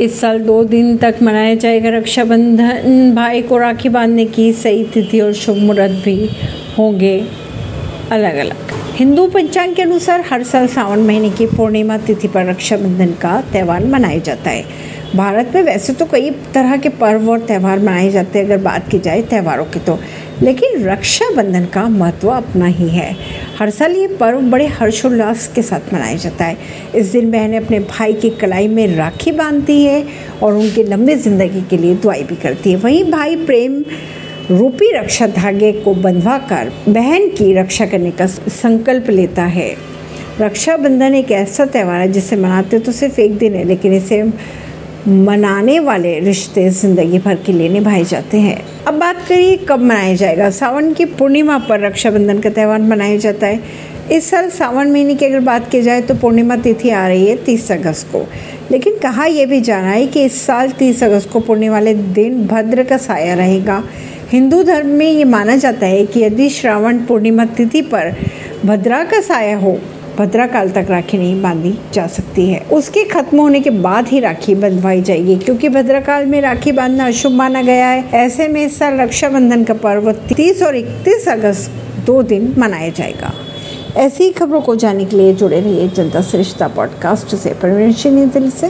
इस साल दो दिन तक मनाया जाएगा रक्षाबंधन। भाई को राखी बांधने की सही तिथि और शुभ मुहूर्त भी होंगे अलग अलग हिंदू पंचांग के अनुसार हर साल सावन महीने की पूर्णिमा तिथि पर रक्षाबंधन का त्यौहार मनाया जाता है। भारत में वैसे तो कई तरह के पर्व और त्यौहार मनाए जाते हैं, अगर बात की जाए त्यौहारों की तो। लेकिन रक्षाबंधन का महत्व अपना ही है। हर साल ये पर्व बड़े हर्षोल्लास के साथ मनाया जाता है। इस दिन बहनें अपने भाई की कलाई में राखी बांधती है और उनकी लंबी ज़िंदगी के लिए दुआई भी करती है। वहीं भाई प्रेम रूपी रक्षा धागे को बंधवा कर बहन की रक्षा करने का संकल्प लेता है। रक्षाबंधन एक ऐसा त्यौहार है जिसे मनाते तो सिर्फ़ एक दिन है, लेकिन इसे मनाने वाले रिश्ते ज़िंदगी भर के लिए निभाए जाते हैं। अब बात करिए कब मनाया जाएगा। सावन की पूर्णिमा पर रक्षाबंधन का त्यौहार मनाया जाता है। इस साल सावन महीने की अगर बात की जाए तो पूर्णिमा तिथि आ रही है तीस अगस्त को। लेकिन कहा यह भी जा रहा है कि इस साल तीस अगस्त को पूर्णिमा वाले दिन भद्र का साया रहेगा। हिंदू धर्म में ये माना जाता है कि यदि श्रावण पूर्णिमा तिथि पर भद्रा का साया हो भद्रा काल तक राखी नहीं बांधी जा सकती है। उसके खत्म होने के बाद ही राखी बंधवाई जाएगी, क्योंकि भद्राकाल में राखी बांधना अशुभ माना गया है। ऐसे में इस साल रक्षाबंधन का पर्व तीस और इकतीस अगस्त दो दिन मनाया जाएगा। ऐसी खबरों को जानने के लिए जुड़े रहिए जनता श्रेष्ठता पॉडकास्ट से। परवीन दिल से।